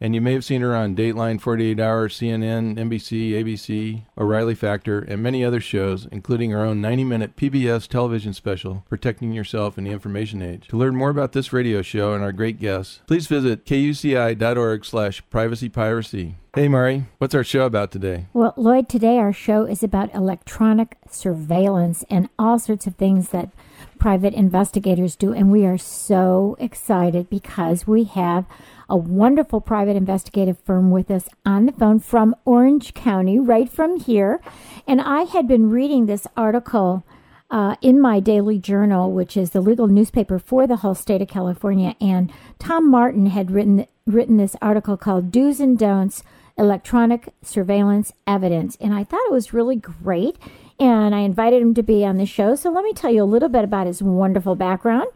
And you may have seen her on Dateline, 48 Hour, CNN, NBC, ABC, O'Reilly Factor, and many other shows, including her own 90 minute PBS television special, Protecting Yourself in the Information Age. To learn more about this radio show and our great guests, please visit kuci.org slash privacypiracy. Hey, Mari, what's our show about today? Well, Lloyd, today our show is about electronic surveillance and all sorts of things that private investigators do. And we are so excited because we have a wonderful private investigative firm with us on the phone from Orange County, right from here. And I had been reading this article uh, in my daily journal, which is the legal newspaper for the whole state of California. And Tom Martin had written written this article called "Do's and Don'ts: Electronic Surveillance Evidence," and I thought it was really great. And I invited him to be on the show. So let me tell you a little bit about his wonderful background.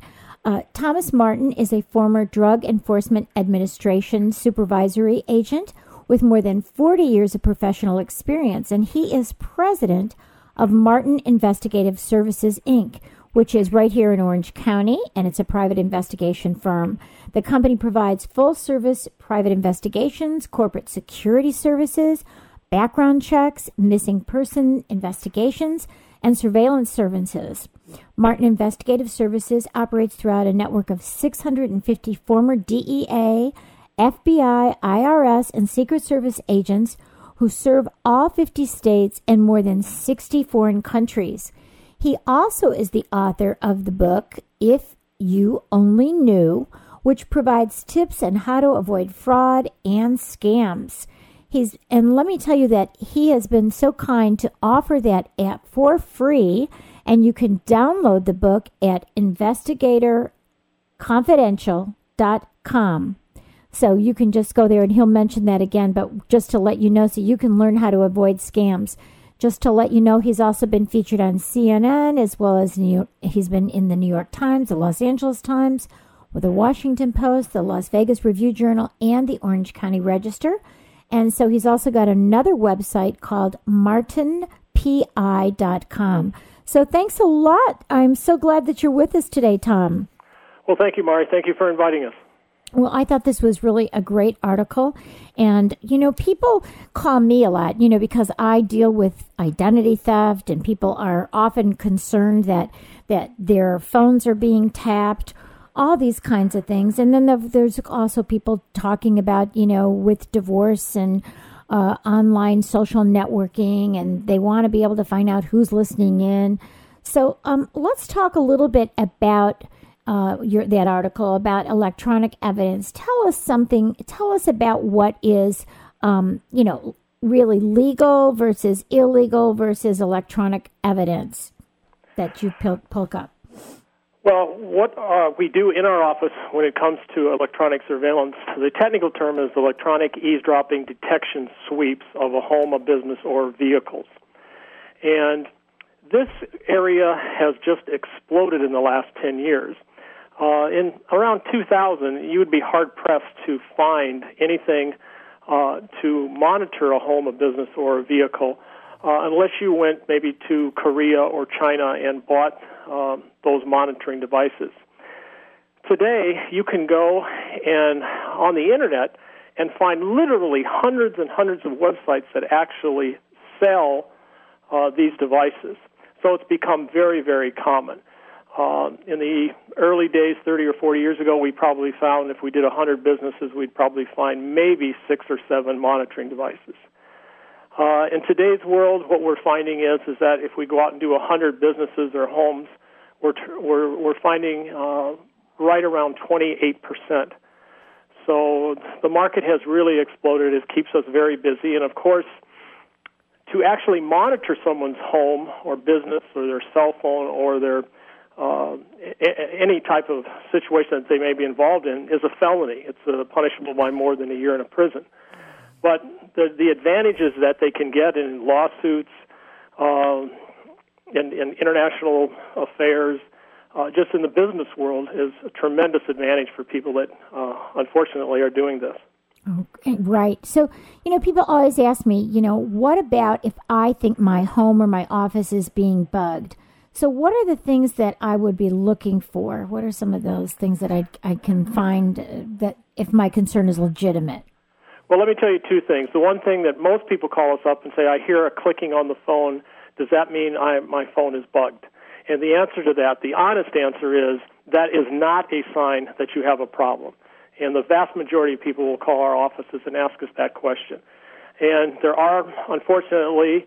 Uh, Thomas Martin is a former Drug Enforcement Administration supervisory agent with more than 40 years of professional experience, and he is president of Martin Investigative Services, Inc., which is right here in Orange County, and it's a private investigation firm. The company provides full service private investigations, corporate security services, background checks, missing person investigations, and surveillance services. Martin Investigative Services operates throughout a network of 650 former DEA, FBI, IRS, and Secret Service agents who serve all 50 states and more than 60 foreign countries. He also is the author of the book, If You Only Knew, which provides tips on how to avoid fraud and scams. He's and let me tell you that he has been so kind to offer that app for free and you can download the book at investigatorconfidential.com. So you can just go there and he'll mention that again, but just to let you know so you can learn how to avoid scams. Just to let you know, he's also been featured on CNN as well as New York, he's been in the New York Times, the Los Angeles Times, the Washington Post, the Las Vegas Review Journal, and the Orange County Register. And so he's also got another website called martinpi.com. So thanks a lot. I'm so glad that you're with us today, Tom. Well, thank you, Mari. Thank you for inviting us. Well, I thought this was really a great article. And, you know, people call me a lot, you know, because I deal with identity theft and people are often concerned that, that their phones are being tapped all these kinds of things. And then there's also people talking about, you know, with divorce and uh, online social networking, and they want to be able to find out who's listening in. So um, let's talk a little bit about uh, your, that article about electronic evidence. Tell us something. Tell us about what is, um, you know, really legal versus illegal versus electronic evidence that you pull up. Well, what uh, we do in our office when it comes to electronic surveillance, the technical term is electronic eavesdropping detection sweeps of a home, a business, or vehicles. And this area has just exploded in the last 10 years. Uh, in around 2000, you would be hard pressed to find anything uh, to monitor a home, a business, or a vehicle uh, unless you went maybe to Korea or China and bought um, those monitoring devices. Today, you can go and on the internet and find literally hundreds and hundreds of websites that actually sell uh, these devices. So it's become very, very common. Uh, in the early days, 30 or 40 years ago, we probably found if we did 100 businesses, we'd probably find maybe six or seven monitoring devices. Uh, in today's world, what we're finding is is that if we go out and do 100 businesses or homes, we're we're we're finding uh, right around 28 percent. So the market has really exploded. It keeps us very busy, and of course, to actually monitor someone's home or business or their cell phone or their uh, any type of situation that they may be involved in is a felony. It's uh, punishable by more than a year in a prison. But the the advantages that they can get in lawsuits, uh, in, in international affairs, uh, just in the business world, is a tremendous advantage for people that uh, unfortunately are doing this. Okay, right. So, you know, people always ask me, you know, what about if I think my home or my office is being bugged? So, what are the things that I would be looking for? What are some of those things that I, I can find uh, that if my concern is legitimate? Well, let me tell you two things. The one thing that most people call us up and say, I hear a clicking on the phone. Does that mean I, my phone is bugged? And the answer to that, the honest answer is that is not a sign that you have a problem. And the vast majority of people will call our offices and ask us that question. And there are, unfortunately,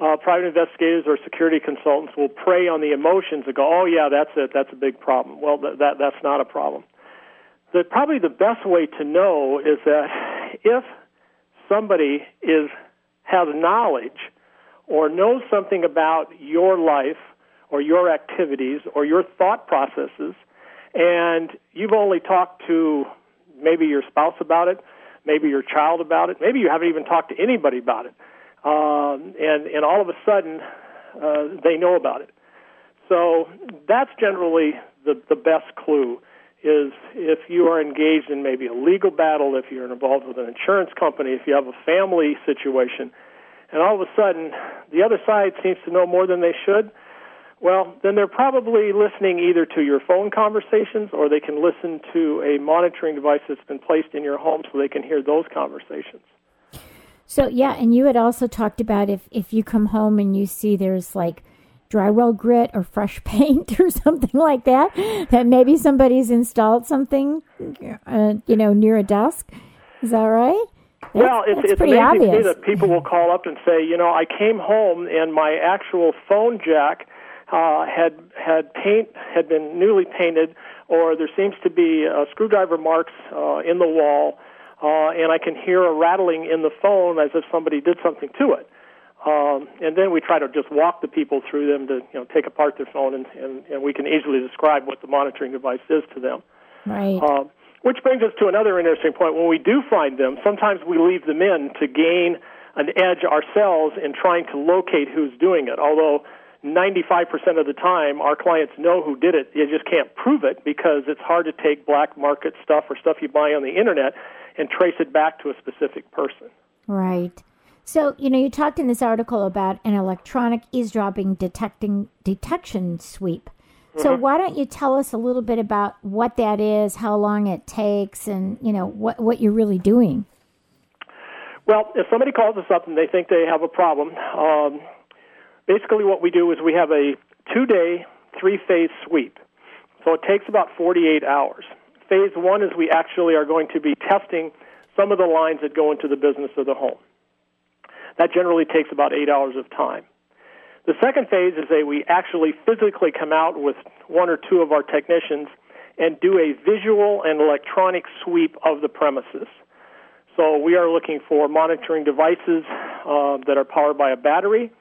uh, private investigators or security consultants will prey on the emotions and go, "Oh yeah, that's it. That's a big problem." Well, th- that that's not a problem. The, probably the best way to know is that if somebody is has knowledge or knows something about your life or your activities or your thought processes, and you've only talked to maybe your spouse about it, maybe your child about it, maybe you haven't even talked to anybody about it, um, and and all of a sudden uh, they know about it. So that's generally the the best clue is if you are engaged in maybe a legal battle, if you're involved with an insurance company, if you have a family situation, and all of a sudden the other side seems to know more than they should, well, then they're probably listening either to your phone conversations or they can listen to a monitoring device that's been placed in your home so they can hear those conversations. So, yeah, and you had also talked about if, if you come home and you see there's like drywall grit or fresh paint or something like that, that maybe somebody's installed something, uh, you know, near a desk. Is that right? Well, it's, it's amazing obvious. to me that people will call up and say, you know, I came home and my actual phone jack uh, had had paint had been newly painted, or there seems to be uh, screwdriver marks uh, in the wall, uh, and I can hear a rattling in the phone as if somebody did something to it. Um, and then we try to just walk the people through them to you know take apart their phone, and, and, and we can easily describe what the monitoring device is to them. Right. Uh, which brings us to another interesting point. When we do find them, sometimes we leave them in to gain an edge ourselves in trying to locate who's doing it. Although 95% of the time, our clients know who did it. You just can't prove it because it's hard to take black market stuff or stuff you buy on the internet and trace it back to a specific person. Right. So, you know, you talked in this article about an electronic eavesdropping detecting detection sweep. So, mm-hmm. why don't you tell us a little bit about what that is, how long it takes, and you know what what you're really doing? Well, if somebody calls us up and they think they have a problem, um, basically what we do is we have a two-day, three-phase sweep. So it takes about 48 hours. Phase one is we actually are going to be testing some of the lines that go into the business of the home. That generally takes about eight hours of time. The second phase is that we actually physically come out with one or two of our technicians and do a visual and electronic sweep of the premises. So we are looking for monitoring devices uh, that are powered by a battery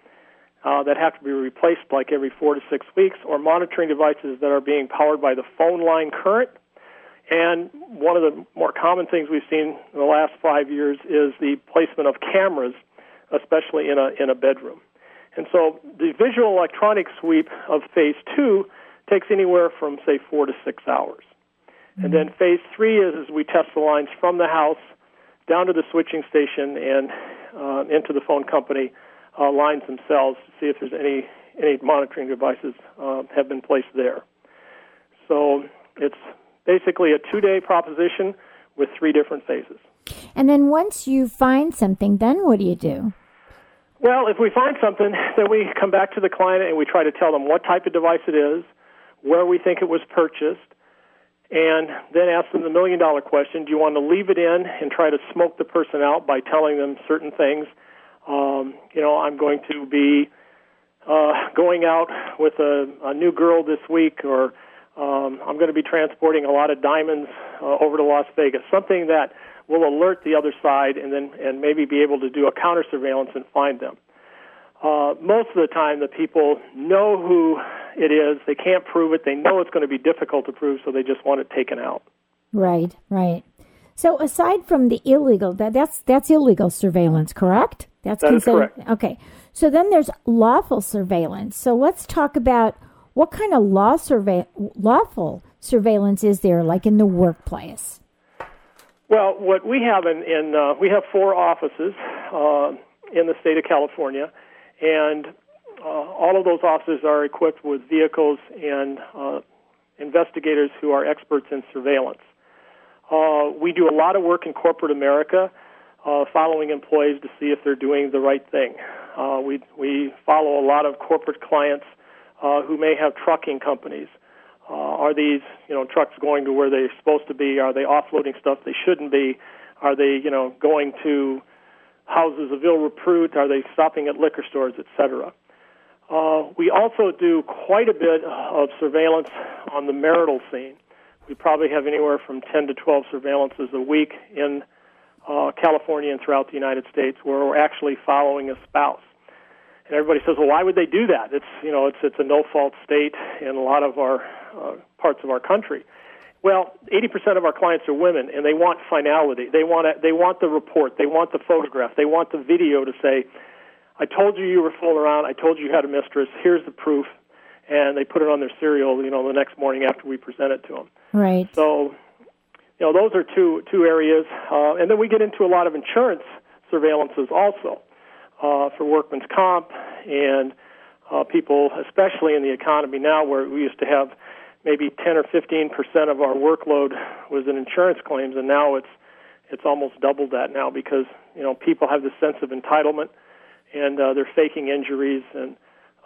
uh, that have to be replaced like every four to six weeks, or monitoring devices that are being powered by the phone line current. And one of the more common things we've seen in the last five years is the placement of cameras, especially in a in a bedroom. And so the visual electronic sweep of phase two takes anywhere from say four to six hours. Mm-hmm. And then phase three is, is we test the lines from the house down to the switching station and uh, into the phone company uh, lines themselves to see if there's any any monitoring devices uh, have been placed there. So it's basically a two-day proposition with three different phases. And then once you find something, then what do you do? Well, if we find something, then we come back to the client and we try to tell them what type of device it is, where we think it was purchased, and then ask them the million dollar question do you want to leave it in and try to smoke the person out by telling them certain things Um, you know, I'm going to be uh, going out with a, a new girl this week, or um, I'm going to be transporting a lot of diamonds uh, over to Las Vegas. Something that will alert the other side, and then and maybe be able to do a counter surveillance and find them. Uh, most of the time, the people know who it is. They can't prove it. They know it's going to be difficult to prove, so they just want it taken out. Right, right. So aside from the illegal, that, that's that's illegal surveillance, correct? That's that considered correct. okay. So then there's lawful surveillance. So let's talk about what kind of law survey lawful surveillance is there, like in the workplace. Well, what we have in, in uh, we have four offices uh, in the state of California, and uh, all of those offices are equipped with vehicles and uh, investigators who are experts in surveillance. Uh, we do a lot of work in corporate America, uh, following employees to see if they're doing the right thing. We we follow a lot of corporate clients who may have trucking companies. Uh, are these you know trucks going to where they're supposed to be? Are they offloading stuff they shouldn't be? Are they you know going to houses of ill repute? Are they stopping at liquor stores, etc.? Uh, we also do quite a bit of surveillance on the marital scene. We probably have anywhere from 10 to 12 surveillances a week in uh, California and throughout the United States where we're actually following a spouse. And everybody says, well, why would they do that? It's, you know, it's, it's a no-fault state in a lot of our uh, parts of our country. Well, 80% of our clients are women, and they want finality. They want a, they want the report. They want the photograph. They want the video to say, "I told you you were fooling around. I told you you had a mistress. Here's the proof." And they put it on their cereal, you know, the next morning after we present it to them. Right. So, you know, those are two two areas, uh, and then we get into a lot of insurance surveillances also uh, for workman's comp and uh, people, especially in the economy now, where we used to have maybe 10 or 15 percent of our workload was in insurance claims, and now it's it's almost doubled that now because you know people have this sense of entitlement, and uh, they're faking injuries, and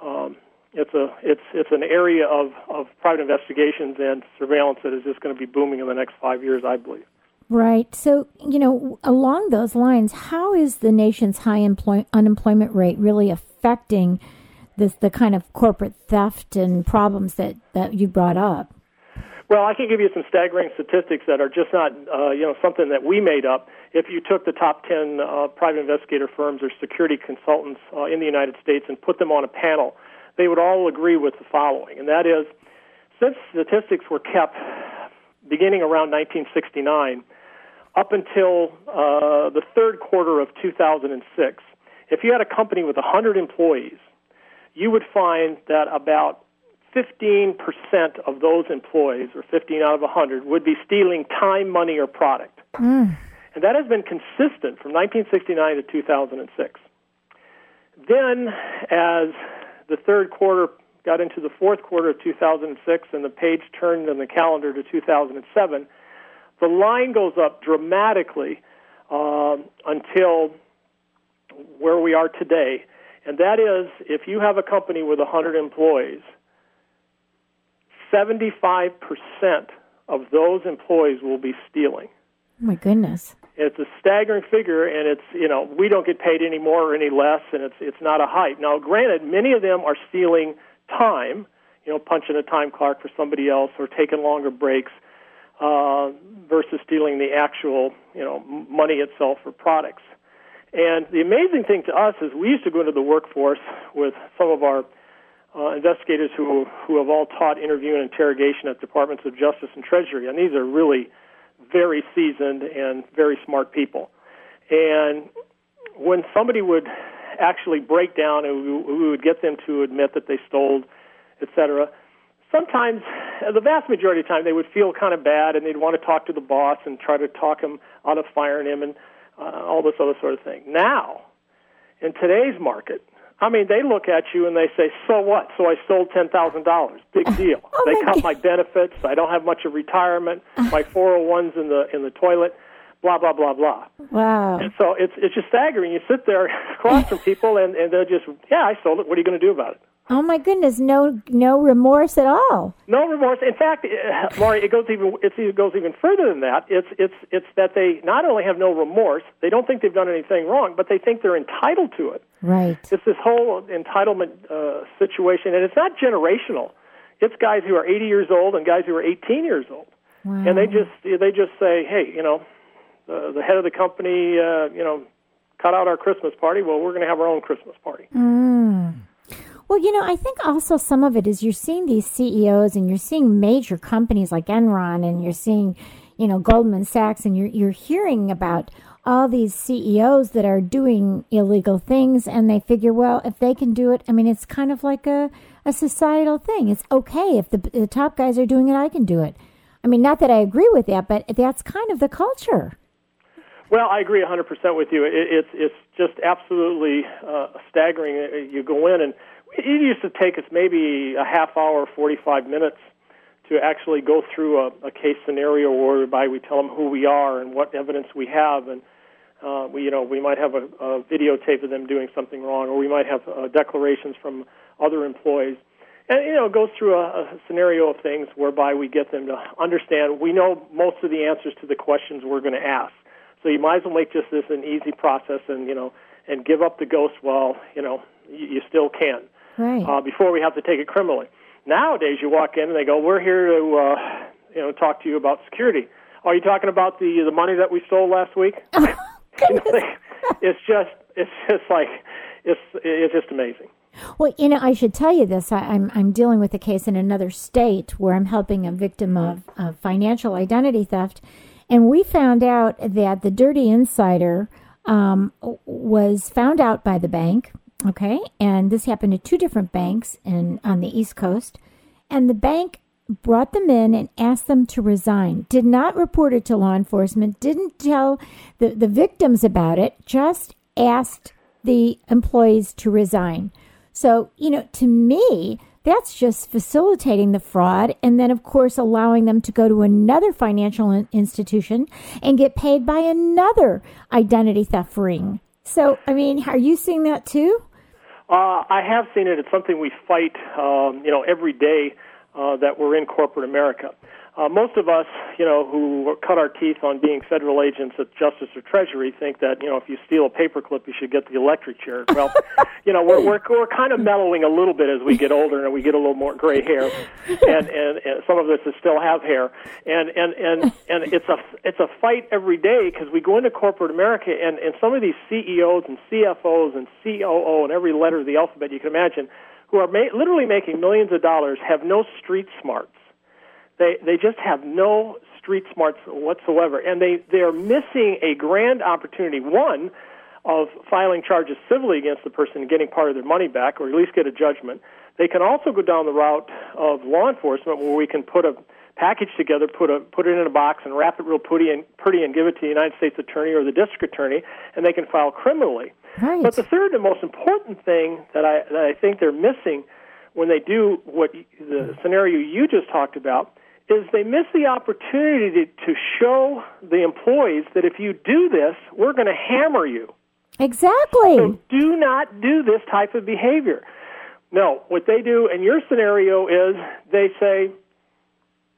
um, it's a it's it's an area of of private investigations and surveillance that is just going to be booming in the next five years, I believe. Right. So, you know, along those lines, how is the nation's high employ- unemployment rate really affecting this the kind of corporate theft and problems that that you brought up? Well, I can give you some staggering statistics that are just not, uh, you know, something that we made up. If you took the top 10 uh, private investigator firms or security consultants uh, in the United States and put them on a panel, they would all agree with the following, and that is, since statistics were kept beginning around 1969 up until uh, the third quarter of 2006, if you had a company with 100 employees you would find that about 15% of those employees, or 15 out of 100, would be stealing time, money, or product. Mm. And that has been consistent from 1969 to 2006. Then, as the third quarter got into the fourth quarter of 2006 and the page turned in the calendar to 2007, the line goes up dramatically uh, until where we are today and that is if you have a company with 100 employees, 75% of those employees will be stealing. Oh my goodness. It's a staggering figure, and it's you know we don't get paid any more or any less, and it's it's not a hype. Now, granted, many of them are stealing time, you know, punching a time clock for somebody else or taking longer breaks, uh, versus stealing the actual you know money itself for products. And the amazing thing to us is we used to go into the workforce with some of our uh, investigators who who have all taught interview and interrogation at departments of justice and treasury, and these are really very seasoned and very smart people. And when somebody would actually break down and we, we would get them to admit that they stole, etc., sometimes, the vast majority of the time, they would feel kind of bad and they'd want to talk to the boss and try to talk him out of firing him. And uh, all this other sort of thing. Now, in today's market, I mean, they look at you and they say, "So what? So I stole ten thousand dollars. Big deal." oh they cut God. my benefits. I don't have much of retirement. my 401's in the in the toilet. Blah blah blah blah. Wow. And so it's it's just staggering. You sit there across from people and and they're just, "Yeah, I stole it. What are you going to do about it?" Oh my goodness, no no remorse at all. No remorse. In fact, uh, Laurie, it goes even it's, it goes even further than that. It's it's it's that they not only have no remorse, they don't think they've done anything wrong, but they think they're entitled to it. Right. It's this whole entitlement uh, situation, and it's not generational. It's guys who are 80 years old and guys who are 18 years old, Wow. and they just they just say, hey, you know, uh, the head of the company, uh, you know, cut out our Christmas party. Well, we're going to have our own Christmas party. Mm. Well, you know, I think also some of it is you're seeing these CEOs and you're seeing major companies like Enron and you're seeing, you know, Goldman Sachs and you're you're hearing about all these CEOs that are doing illegal things and they figure, well, if they can do it, I mean, it's kind of like a, a societal thing. It's okay if the, the top guys are doing it, I can do it. I mean, not that I agree with that, but that's kind of the culture. Well, I agree 100% with you. It, it's it's just absolutely uh, staggering. Uh, You go in and it used to take us maybe a half hour, 45 minutes to actually go through a, a case scenario whereby we tell them who we are and what evidence we have, and uh, we you know we might have a, a videotape of them doing something wrong, or we might have uh, declarations from other employees. And you know, it goes through a, a scenario of things whereby we get them to understand. We know most of the answers to the questions we're going to ask. So you might as well make just this an easy process, and you know, and give up the ghost while you know you, you still can. Right. Uh, before we have to take it criminally. Nowadays, you walk in and they go, "We're here to uh, you know talk to you about security." Are you talking about the the money that we stole last week? You know, they- it's just it's just like it's it's just amazing. Well, you know, I should tell you this. I, I'm I'm dealing with a case in another state where I'm helping a victim of, of financial identity theft, and we found out that the dirty insider um, was found out by the bank. Okay, and this happened at two different banks in on the East Coast, and the bank brought them in and asked them to resign. Did not report it to law enforcement. Didn't tell the the victims about it. Just asked the employees to resign. So, you know, to me, that's just facilitating the fraud and then, of course, allowing them to go to another financial institution and get paid by another identity theft ring. So, I mean, are you seeing that too? Uh, I have seen it. It's something we fight, um, you know, every day uh, that we're in corporate America. Uh, most of us, you know, who cut our teeth on being federal agents at Justice or Treasury think that, you know, if you steal a paperclip, you should get the electric chair. Well, you know, we're, we're we're kind of mellowing a little bit as we get older and we get a little more gray hair, and and, and some of us still have hair, and and and and it's a it's a fight every day because we go into corporate America and and some of these CEOs and CFOs and COO and every letter of the alphabet you can imagine, who are ma- literally making millions of dollars, have no street smarts they they just have no street smarts whatsoever, and they they are missing a grand opportunity. One of filing charges civilly against the person and getting part of their money back, or at least get a judgment. They can also go down the route of law enforcement, where we can put a package together, put a put it in a box, and wrap it real pretty and pretty, and give it to the United States Attorney or the District Attorney, and they can file criminally. Right. But the third and most important thing that I that I think they're missing when they do what the scenario you just talked about is they miss the opportunity to, to show the employees that if you do this, we're going to hammer you. Exactly. So do not do this type of behavior. No, what they do in your scenario is they say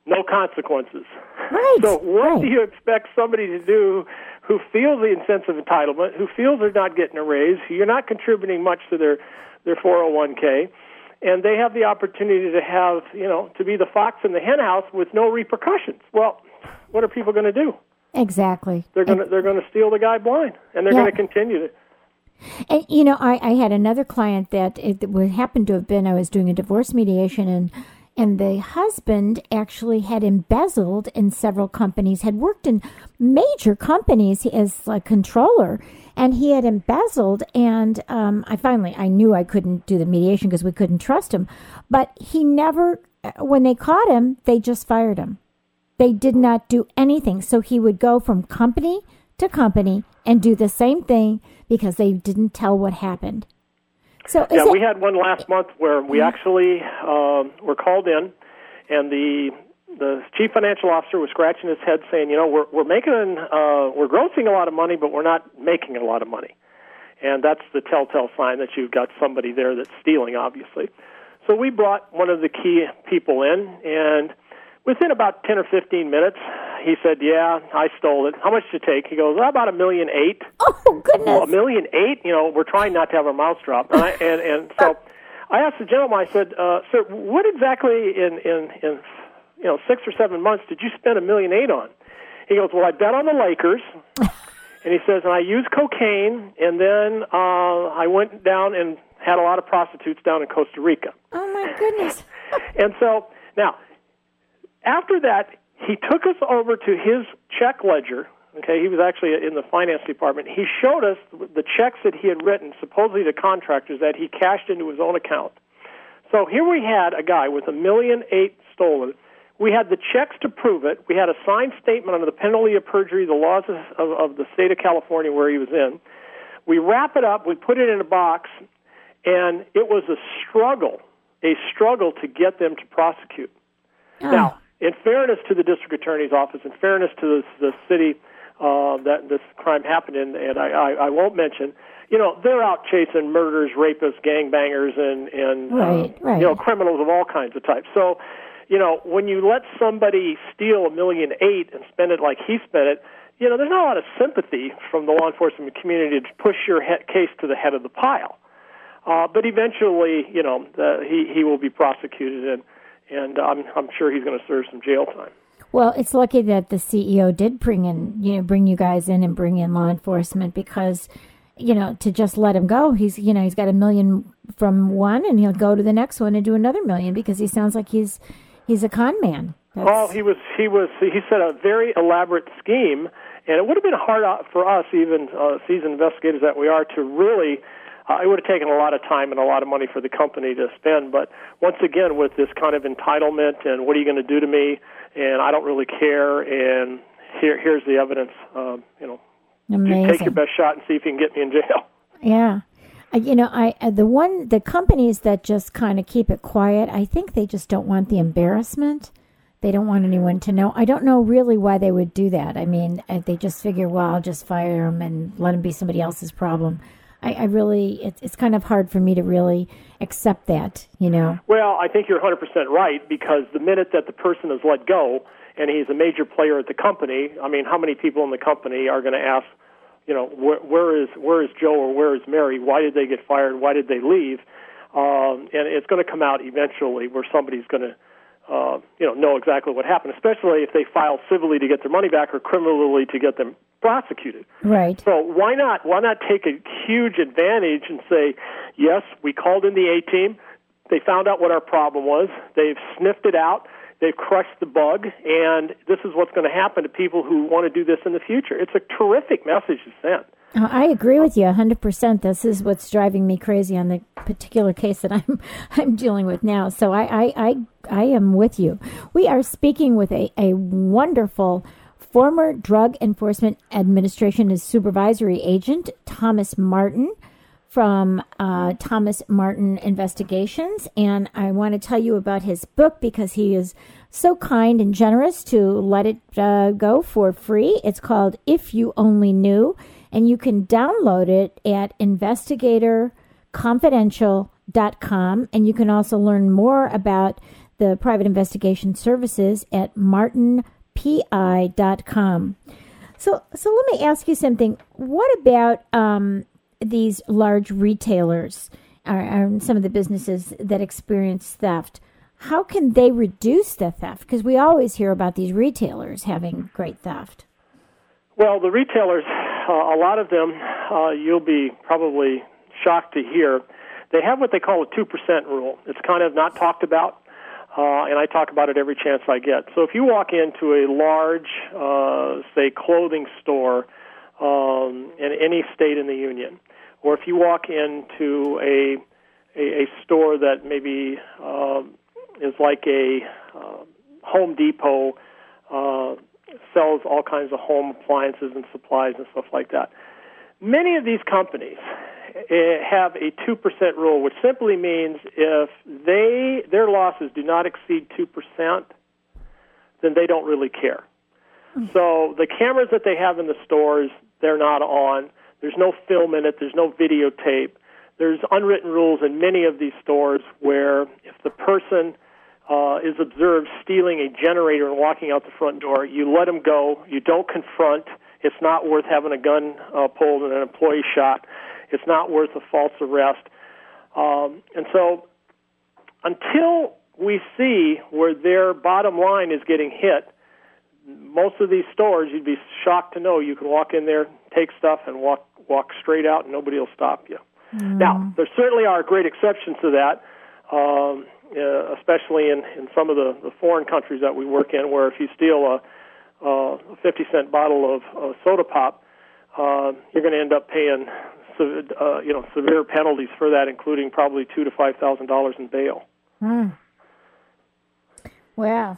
no consequences. Right. So what right. do you expect somebody to do who feels the sense of entitlement, who feels they're not getting a raise, who you're not contributing much to their their 401k, and they have the opportunity to have, you know, to be the fox in the hen house with no repercussions. Well, what are people going to do? Exactly. They're going to they're going to steal the guy blind, and they're Yeah. going to continue to. And you know, I, I had another client that it would happen to have been I was doing a divorce mediation and and the husband actually had embezzled in several companies, had worked in major companies as a controller, and he had embezzled. And um, I finally I knew I couldn't do the mediation because we couldn't trust him, but he never. When they caught him, they just fired him. They did not do anything. So he would go from company to company and do the same thing because they didn't tell what happened. So Yeah, it, we had one last month where we actually um, were called in, and the the chief financial officer was scratching his head, saying, "You know, we're we're making uh, we're grossing a lot of money, but we're not making a lot of money." and that's the telltale sign that you've got somebody there that's stealing, obviously. So we brought one of the key people in, and within about 10 or 15 minutes, he said, "Yeah, I stole it. How much did it take?" He goes, "About a million eight." Oh goodness! Well, a million eight. You know, we're trying not to have our mouths drop, and I, and, and so I asked the gentleman. I said, uh, "Sir, what exactly in in in you know six or seven months did you spend a million eight on?" He goes, "Well, I bet on the Lakers." and he says, and I used cocaine, and then uh, I went down and had a lot of prostitutes down in Costa Rica. Oh my goodness! and so now, after that, he took us over to his check ledger. Okay, he was actually in the finance department. He showed us the checks that he had written, supposedly to contractors, that he cashed into his own account. So here we had a guy with a million eight stolen. We had the checks to prove it. We had a signed statement under the penalty of perjury, the laws of, of, of the state of California where he was in. We wrap it up, we put it in a box, and it was a struggle, a struggle to get them to prosecute. Oh. Now, in fairness to the district attorney's office, in fairness to the, the city uh, that this crime happened in, and I, I, I won't mention, you know, they're out chasing murderers, rapists, gangbangers, and and Right, uh, right. you know criminals of all kinds of types. So, you know, when you let somebody steal a million eight and spend it like he spent it, you know, there's not a lot of sympathy from the law enforcement community to push your he- case to the head of the pile. Uh, but eventually, you know, uh, he he will be prosecuted, and and I'm I'm sure he's going to serve some jail time. Well, it's lucky that the CEO did bring in, you know, bring you guys in and bring in law enforcement because, you know, to just let him go, he's, you know, he's got a million from one and he'll go to the next one and do another million because he sounds like he's, he's a con man. That's- Well, he was he was he set a very elaborate scheme, and it would have been hard for us, even uh, seasoned investigators that we are, to really. Uh, it would have taken a lot of time and a lot of money for the company to spend. But once again, with this kind of entitlement and what are you going to do to me, and I don't really care, and here here's the evidence. Um, you know, amazing. take your best shot and see if you can get me in jail. Yeah. You know, I uh, the one the companies that just kind of keep it quiet, I think they just don't want the embarrassment. They don't want anyone to know. I don't know really why they would do that. I mean, uh, they just figure, well, I'll just fire them and let them be somebody else's problem. I, I really, it's it's kind of hard for me to really accept that. You know. Well, I think you're 100% right because the minute that the person is let go and he's a major player at the company, I mean, how many people in the company are going to ask, you know, where, where is where is Joe or where is Mary? Why did they get fired? Why did they leave? Um, and it's going to come out eventually where somebody's going to, uh, you know, know exactly what happened. Especially if they file civilly to get their money back or criminally to get them prosecuted. Right. So why not why not take a huge advantage and say, yes, we called in the A team. They found out what our problem was. They've sniffed it out. They've crushed the bug, and this is what's going to happen to people who want to do this in the future. It's a terrific message to send. Uh, I agree with you 100%. This is what's driving me crazy on the particular case that I'm I'm dealing with now. So I I I, I am with you. We are speaking with a, a wonderful former Drug Enforcement Administration supervisory agent, Thomas Martin from uh, Thomas Martin Investigations. And I want to tell you about his book because he is so kind and generous to let it uh, go for free. It's called If You Only Knew, and you can download it at investigatorconfidential.com. And you can also learn more about the private investigation services at martinpi.com. So, so let me ask you something. What about um, these large retailers, or, or some of the businesses that experience theft? How can they reduce the theft? Because we always hear about these retailers having great theft. Well, the retailers, uh, a lot of them, uh, you'll be probably shocked to hear, they have what they call a 2% rule. It's kind of not talked about, uh, and I talk about it every chance I get. So if you walk into a large, uh, say, clothing store um, in any state in the union, or if you walk into a, a, a store that maybe um, is like a uh, Home Depot, uh, sells all kinds of home appliances and supplies and stuff like that. Many of these companies eh, have a 2% rule, which simply means if they their losses do not exceed 2%, then they don't really care. So the cameras that they have in the stores, they're not on. There's no film in it. There's no videotape. There's unwritten rules in many of these stores where if the person uh, is observed stealing a generator and walking out the front door, you let him go. You don't confront. It's not worth having a gun uh, pulled and an employee shot. It's not worth a false arrest. Um, and so, until we see where their bottom line is getting hit, most of these stores, you'd be shocked to know you can walk in there, take stuff, and walk walk straight out, and nobody will stop you. Mm. Now, there certainly are great exceptions to that. Um, uh, especially in, in some of the, the foreign countries that we work in, where if you steal a, a 50 cent bottle of, of soda pop, uh, you're going to end up paying uh, you know severe penalties for that, including probably two to five thousand dollars in bail. Hmm. Wow.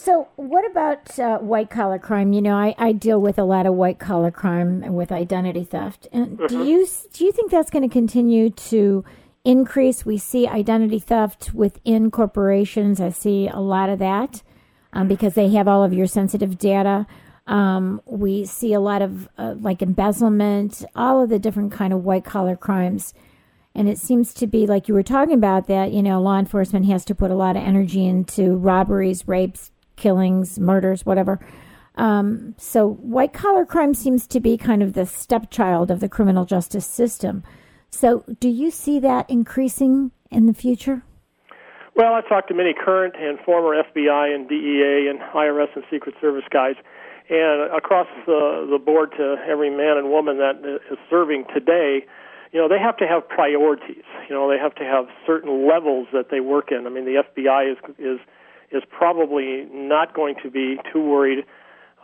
So, what about uh, white collar crime? You know, I, I deal with a lot of white collar crime with identity theft. And mm-hmm. do you do you think that's going to continue to increase. We see identity theft within corporations. I see a lot of that um, because they have all of your sensitive data. Um, we see a lot of uh, like embezzlement, all of the different kind of white collar crimes. And it seems to be like you were talking about that, you know, law enforcement has to put a lot of energy into robberies, rapes, killings, murders, whatever. Um, so white collar crime seems to be kind of the stepchild of the criminal justice system. So, do you see that increasing in the future? Well, I've talked to many current and former FBI and DEA and IRS and Secret Service guys, and across the, the board to every man and woman that is serving today, you know, they have to have priorities. You know, they have to have certain levels that they work in. I mean, the FBI is is is probably not going to be too worried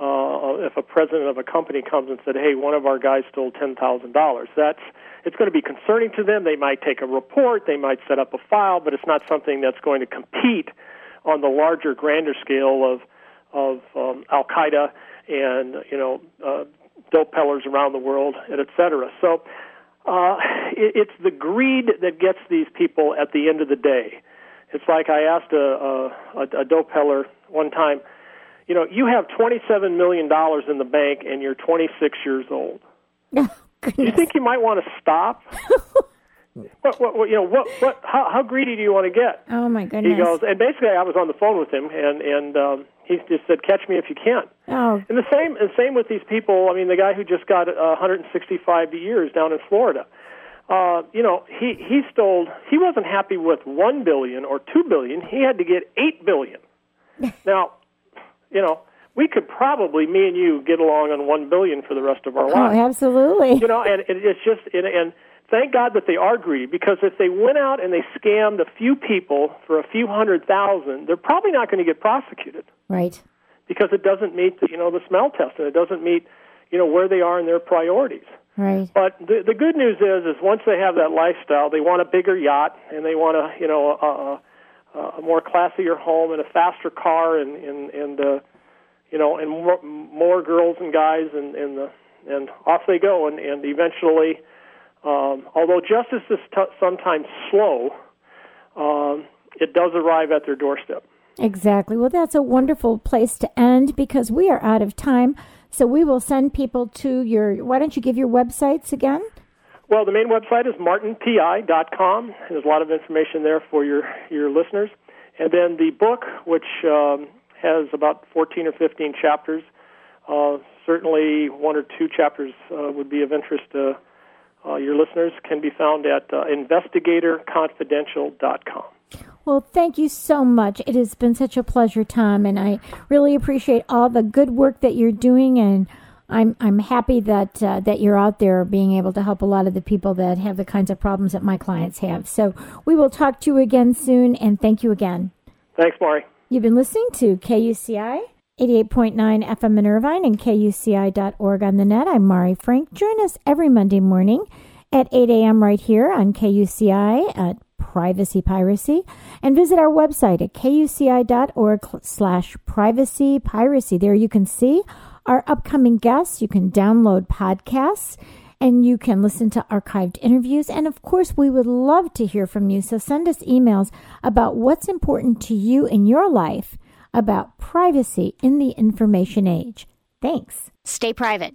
uh, if a president of a company comes and said, "Hey, one of our guys stole ten thousand dollars." That's it's going to be concerning to them. They might take a report, they might set up a file, but it's not something that's going to compete on the larger, grander scale of of um, Al Qaeda and you know uh, dope peddlers around the world, and et cetera. So uh, it, it's the greed that gets these people at the end of the day. It's like I asked a, a, a dope peddler one time, you know, you have $27 million in the bank and you're 26 years old. goodness. You think you might want to stop? what, what, what, you know, what, what, how, how greedy do you want to get? Oh my goodness! He goes, and basically, I was on the phone with him, and and um, he just said, "Catch me if you can." Oh. And the same, and same with these people. I mean, the guy who just got uh, 165 years down in Florida. Uh, you know, he he stole. He wasn't happy with one billion or two billion. He had to get eight billion. now, you know, we could probably me and you get along on one billion for the rest of our oh, lives. absolutely. You know, and it, it's just and, and thank God that they are greedy because if they went out and they scammed a few people for a few hundred thousand, they're probably not going to get prosecuted. Right. Because it doesn't meet the you know the smell test and it doesn't meet you know where they are in their priorities. Right. But the the good news is is once they have that lifestyle, they want a bigger yacht and they want a you know a, a, a more classier home and a faster car and and and uh, you know, and more, more girls and guys, and and the and off they go, and and eventually, um, although justice is t- sometimes slow, um, it does arrive at their doorstep. Exactly. Well, that's a wonderful place to end because we are out of time. So we will send people to your. Why don't you give your websites again? Well, the main website is martinpi.com. There's a lot of information there for your your listeners. And then the book, which um, has about 14 or 15 chapters. Uh, certainly, one or two chapters uh, would be of interest to uh, your listeners. Can be found at uh, investigatorconfidential.com. Well, thank you so much. It has been such a pleasure, Tom, and I really appreciate all the good work that you're doing. And I'm I'm happy that uh, that you're out there being able to help a lot of the people that have the kinds of problems that my clients have. So we will talk to you again soon, and thank you again. Thanks, Mari. You've been listening to KUCI 88.9 FM in Irvine and KUCI.org on the net. I'm Mari Frank. Join us every Monday morning at 8 a.m. right here on KUCI at Privacy Piracy and visit our website at kuci.org slash privacy piracy. There you can see our upcoming guests. You can download podcasts and you can listen to archived interviews. And of course, we would love to hear from you. So send us emails about what's important to you in your life about privacy in the information age. Thanks. Stay private.